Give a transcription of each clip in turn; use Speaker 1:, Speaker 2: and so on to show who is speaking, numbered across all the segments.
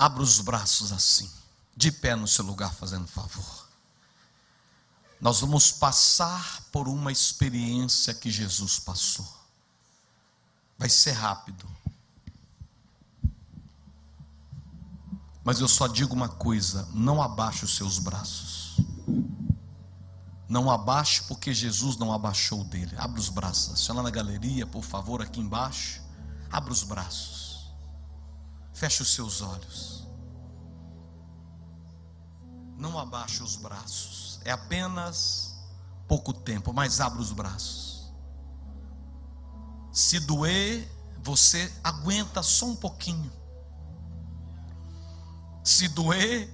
Speaker 1: Abra os braços assim, de pé no seu lugar, fazendo favor. Nós vamos passar por uma experiência que Jesus passou. Vai ser rápido. Mas eu só digo uma coisa: não abaixe os seus braços. Não abaixe, porque Jesus não abaixou dele. Abra os braços. Se lá na galeria, por favor, aqui embaixo. Abra os braços. Feche os seus olhos. Não abaixe os braços. É apenas pouco tempo, mas abra os braços. Se doer, você aguenta só um pouquinho. Se doer,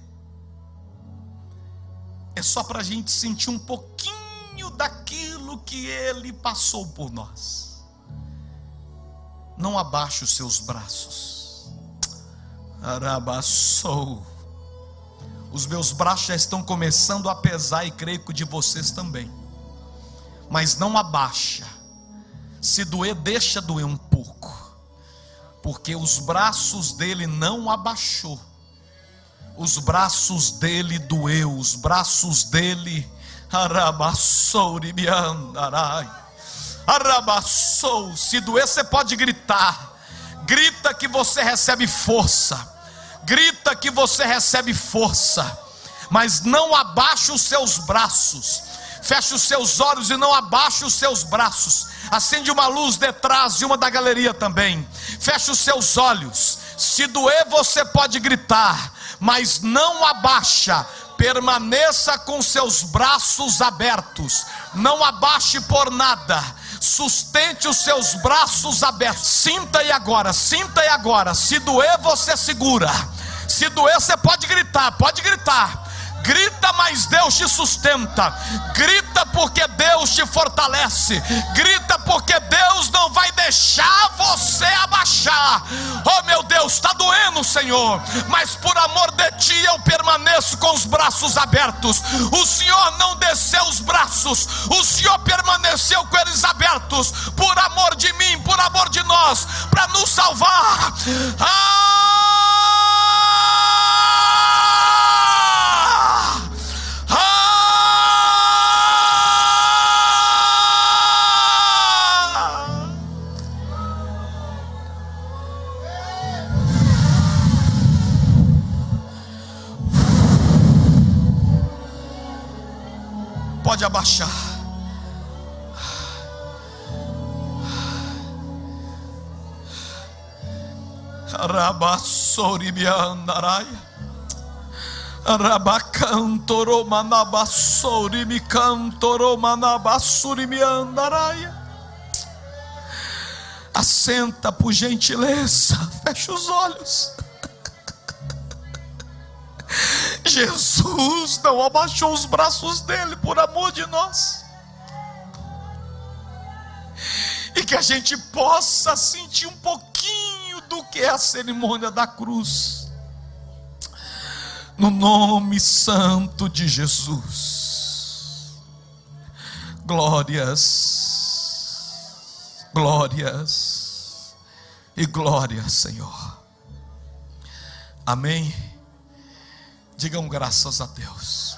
Speaker 1: é só para a gente sentir um pouquinho daquilo que Ele passou por nós. Não abaixe os seus braços. Arabaçou. Os meus braços já estão começando a pesar e creio que de vocês também. Mas não abaixa. Se doer, deixa doer um pouco. Porque os braços dele não abaixou os braços dele doeu, os braços dele arabassou, arabassou. Se doer, você pode gritar. Grita que você recebe força. Grita que você recebe força. Mas não abaixe os seus braços. Feche os seus olhos e não abaixe os seus braços. Acende uma luz detrás de uma da galeria também. Feche os seus olhos. Se doer, você pode gritar mas não abaixa, permaneça com seus braços abertos, não abaixe por nada, sustente os seus braços abertos, sinta e agora, sinta e agora, se doer você segura, se doer você pode gritar, pode gritar, Grita, mas Deus te sustenta. Grita porque Deus te fortalece. Grita porque Deus não vai deixar você abaixar. Oh meu Deus, está doendo, Senhor. Mas por amor de ti eu com os braços abertos. O Senhor não desceu os braços. O Senhor permaneceu com eles abertos. Por amor de mim, por amor de nós, para nos salvar. Ah! Pode abaixar. Rabassoribiandaraia. Rabacantoro manabassori mi cantoro manabassuri mi andaraia. Assenta por gentileza, fecha os olhos. Jesus não abaixou os braços dele por amor de nós. E que a gente possa sentir um pouquinho do que é a cerimônia da cruz. No nome santo de Jesus. Glórias, glórias e glórias, Senhor. Amém. Digam graças a Deus.